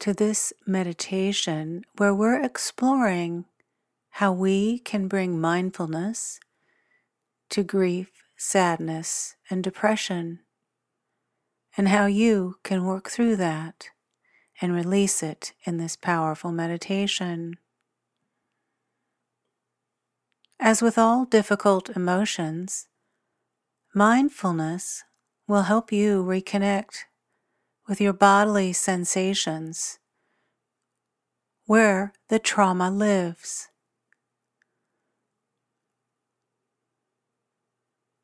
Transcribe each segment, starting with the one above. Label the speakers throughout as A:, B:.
A: to this meditation where we're exploring how we can bring mindfulness to grief, sadness, and depression, and how you can work through that and release it in this powerful meditation. As with all difficult emotions, mindfulness will help you reconnect with your bodily sensations where the trauma lives.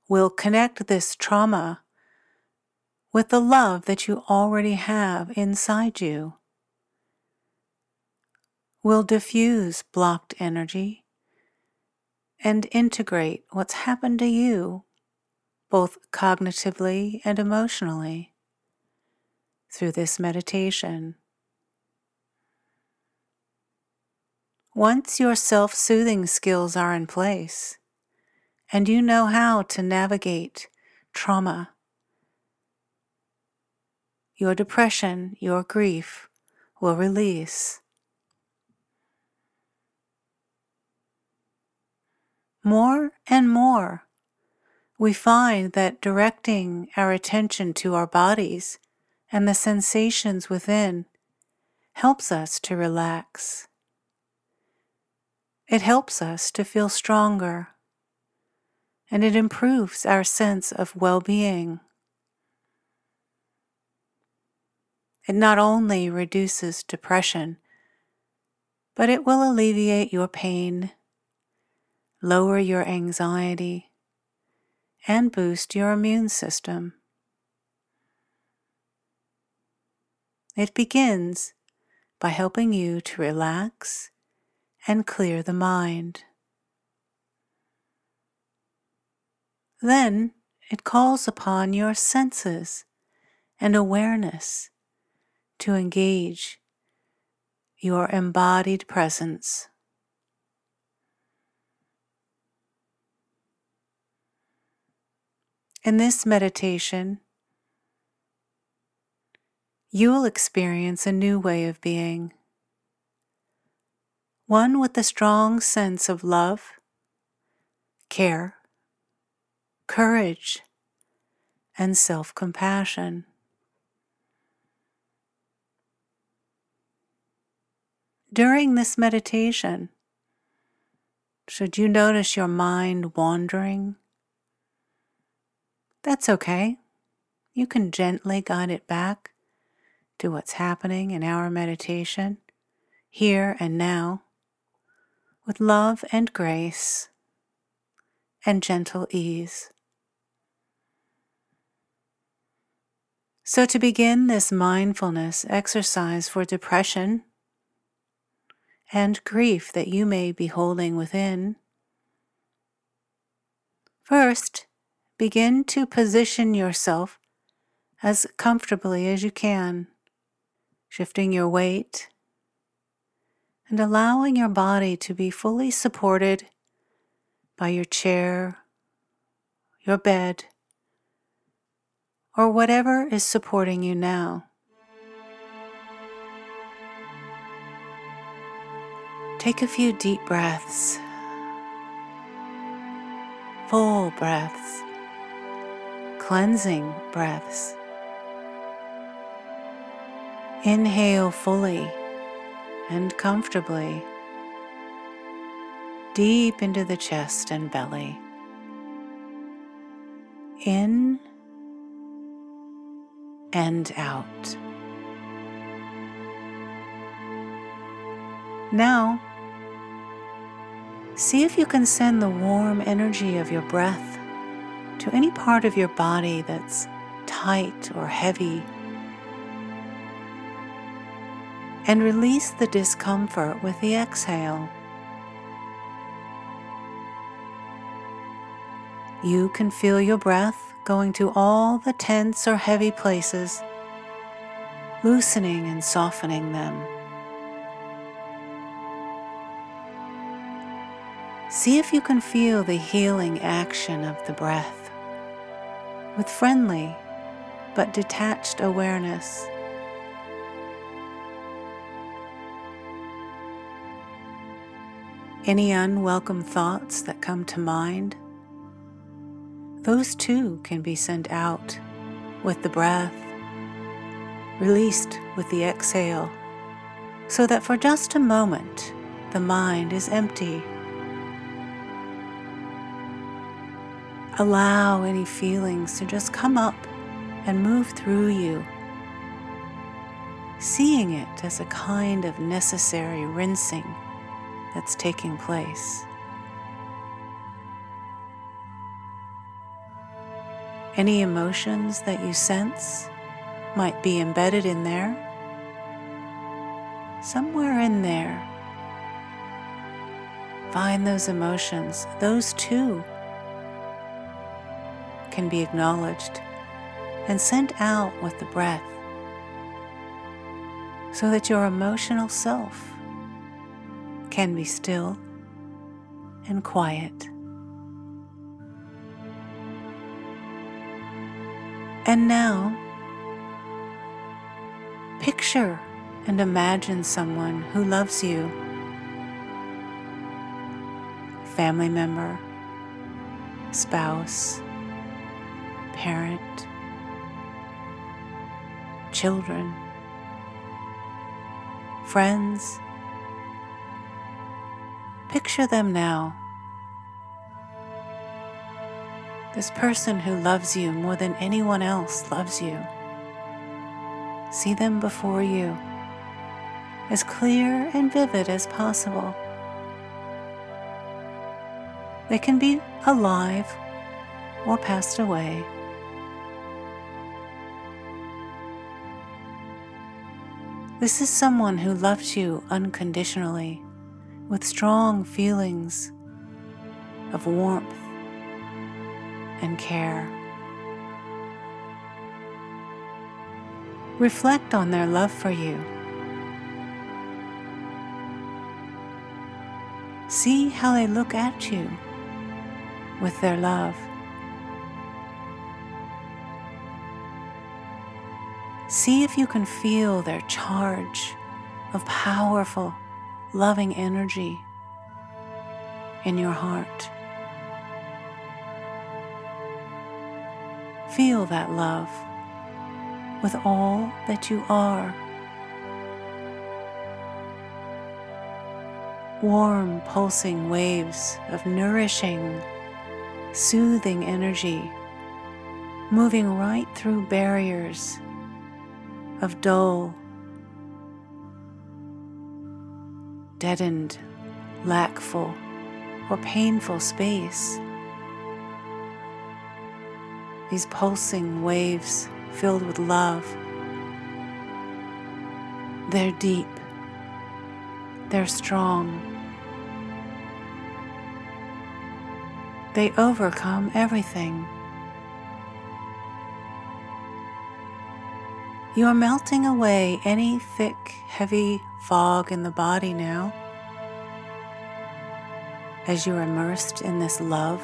A: We'll connect this trauma with the love that you already have inside you. We'll diffuse blocked energy and integrate what's happened to you, both cognitively and emotionally through this meditation. Once your self soothing skills are in place and you know how to navigate trauma, your depression, your grief will release. More and more, we find that directing our attention to our bodies and the sensations within helps us to relax. It helps us to feel stronger, and it improves our sense of well being. It not only reduces depression, but it will alleviate your pain, lower your anxiety, and boost your immune system. It begins by helping you to relax and clear the mind. Then it calls upon your senses and awareness to engage your embodied presence. In this meditation, you will experience a new way of being. One with a strong sense of love, care, courage, and self compassion. During this meditation, should you notice your mind wandering, that's okay. You can gently guide it back to what's happening in our meditation, here and now, with love and grace and gentle ease. So, to begin this mindfulness exercise for depression and grief that you may be holding within, first begin to position yourself as comfortably as you can shifting your weight and allowing your body to be fully supported by your chair, your bed, or whatever is supporting you now. Take a few deep breaths, full breaths, cleansing breaths. Inhale fully and comfortably, deep into the chest and belly. In and out. Now, see if you can send the warm energy of your breath to any part of your body that's tight or heavy and release the discomfort with the exhale. You can feel your breath going to all the tense or heavy places, loosening and softening them. See if you can feel the healing action of the breath with friendly but detached awareness. Any unwelcome thoughts that come to mind, those too can be sent out with the breath, released with the exhale, so that for just a moment the mind is empty. Allow any feelings to just come up and move through you, seeing it as a kind of necessary rinsing that's taking place. Any emotions that you sense might be embedded in there, somewhere in there. Find those emotions, those too can be acknowledged and sent out with the breath so that your emotional self can be still and quiet. And now, picture and imagine someone who loves you, family member, spouse, parent, children, friends, Picture them now. This person who loves you more than anyone else loves you. See them before you, as clear and vivid as possible. They can be alive or passed away. This is someone who loves you unconditionally with strong feelings of warmth and care. Reflect on their love for you. See how they look at you with their love. See if you can feel their charge of powerful loving energy in your heart. Feel that love with all that you are. Warm, pulsing waves of nourishing, soothing energy moving right through barriers of dull, deadened, lackful, or painful space. These pulsing waves filled with love. They're deep, they're strong. They overcome everything. You are melting away any thick, heavy fog in the body now. As you're immersed in this love,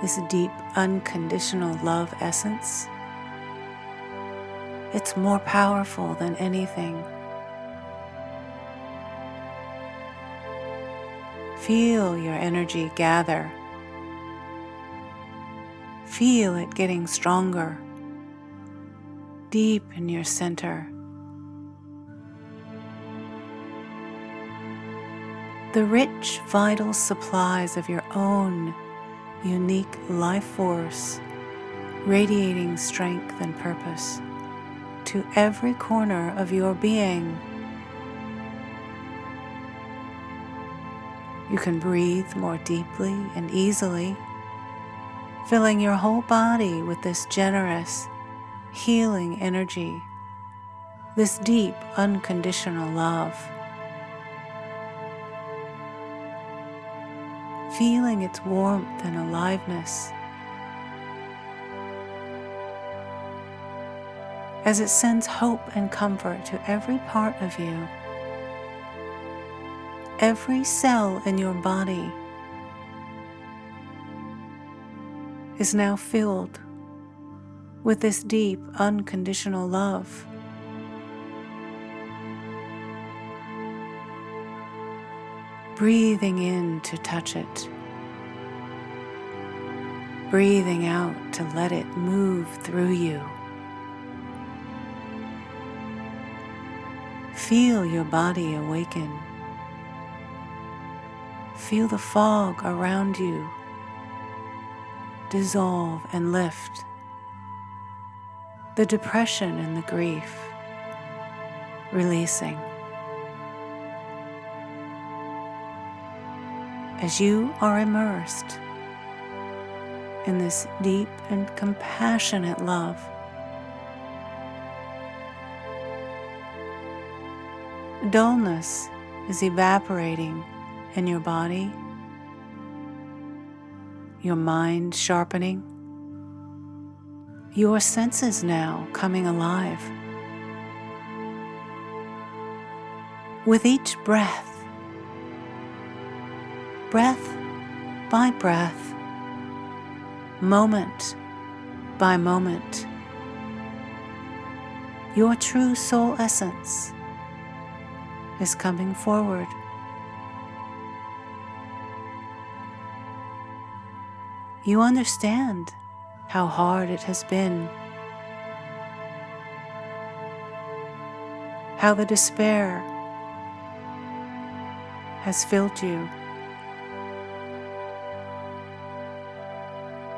A: this deep, unconditional love essence, it's more powerful than anything. Feel your energy gather. Feel it getting stronger deep in your center. The rich, vital supplies of your own unique life force, radiating strength and purpose to every corner of your being. You can breathe more deeply and easily, filling your whole body with this generous, healing energy this deep, unconditional love. Feeling its warmth and aliveness as it sends hope and comfort to every part of you. Every cell in your body is now filled with this deep, unconditional love. Breathing in to touch it, breathing out to let it move through you. Feel your body awaken. Feel the fog around you dissolve and lift. The depression and the grief releasing. As you are immersed in this deep and compassionate love. Dullness is evaporating in your body, your mind sharpening, your senses now coming alive. With each breath, breath by breath, moment by moment, your true soul essence is coming forward. You understand how hard it has been, how the despair has filled you,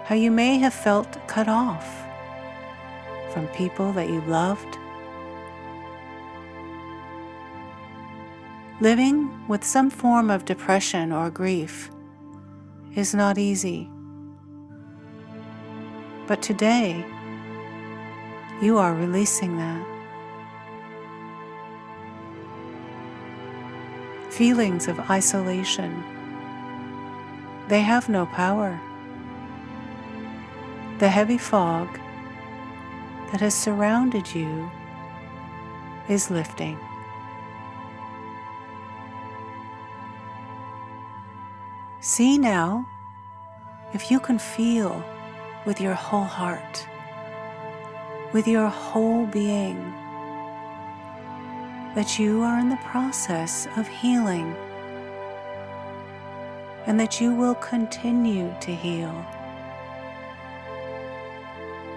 A: how you may have felt cut off from people that you loved Living with some form of depression or grief is not easy. But today, you are releasing that. Feelings of isolation, they have no power. The heavy fog that has surrounded you is lifting. See now if you can feel with your whole heart, with your whole being, that you are in the process of healing and that you will continue to heal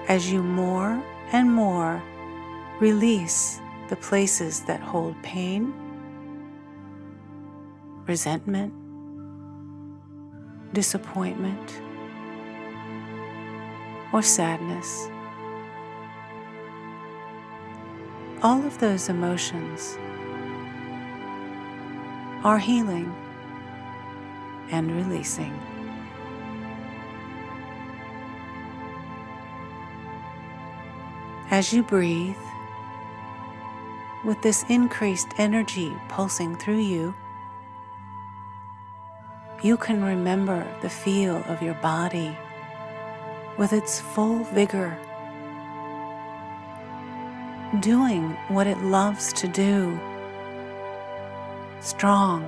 A: as you more and more release the places that hold pain, resentment, disappointment, or sadness. All of those emotions are healing and releasing. As you breathe, with this increased energy pulsing through you, you can remember the feel of your body with its full vigor, doing what it loves to do, strong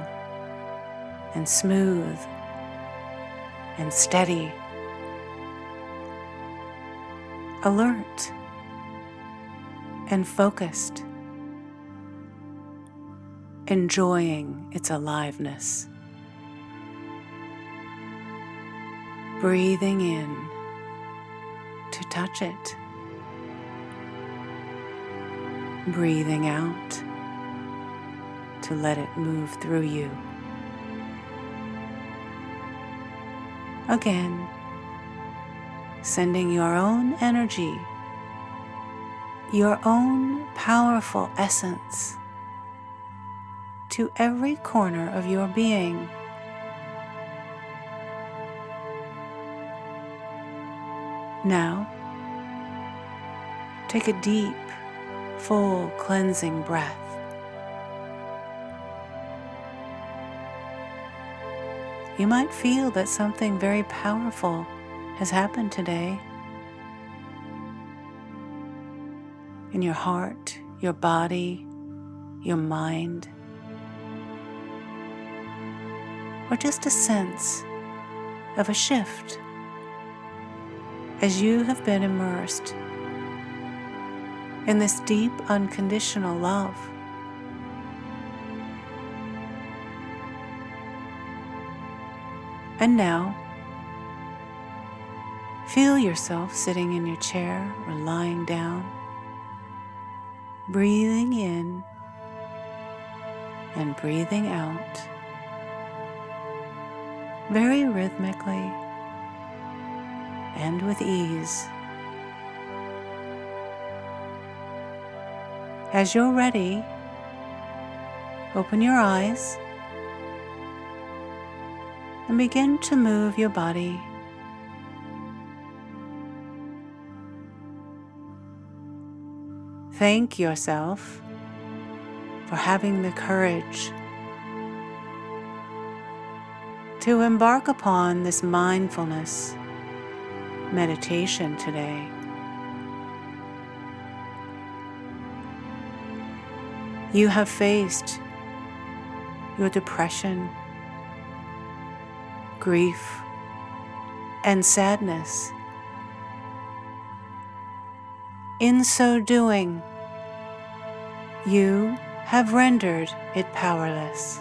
A: and smooth and steady, alert and focused, enjoying its aliveness. breathing in to touch it, breathing out to let it move through you. Again, sending your own energy, your own powerful essence to every corner of your being. Now, take a deep full cleansing breath. You might feel that something very powerful has happened today in your heart, your body, your mind, or just a sense of a shift as you have been immersed in this deep unconditional love. And now, feel yourself sitting in your chair or lying down, breathing in and breathing out very rhythmically and with ease. As you're ready, open your eyes and begin to move your body. Thank yourself for having the courage to embark upon this mindfulness meditation today. You have faced your depression grief, and sadness. In so doing, you have rendered it powerless.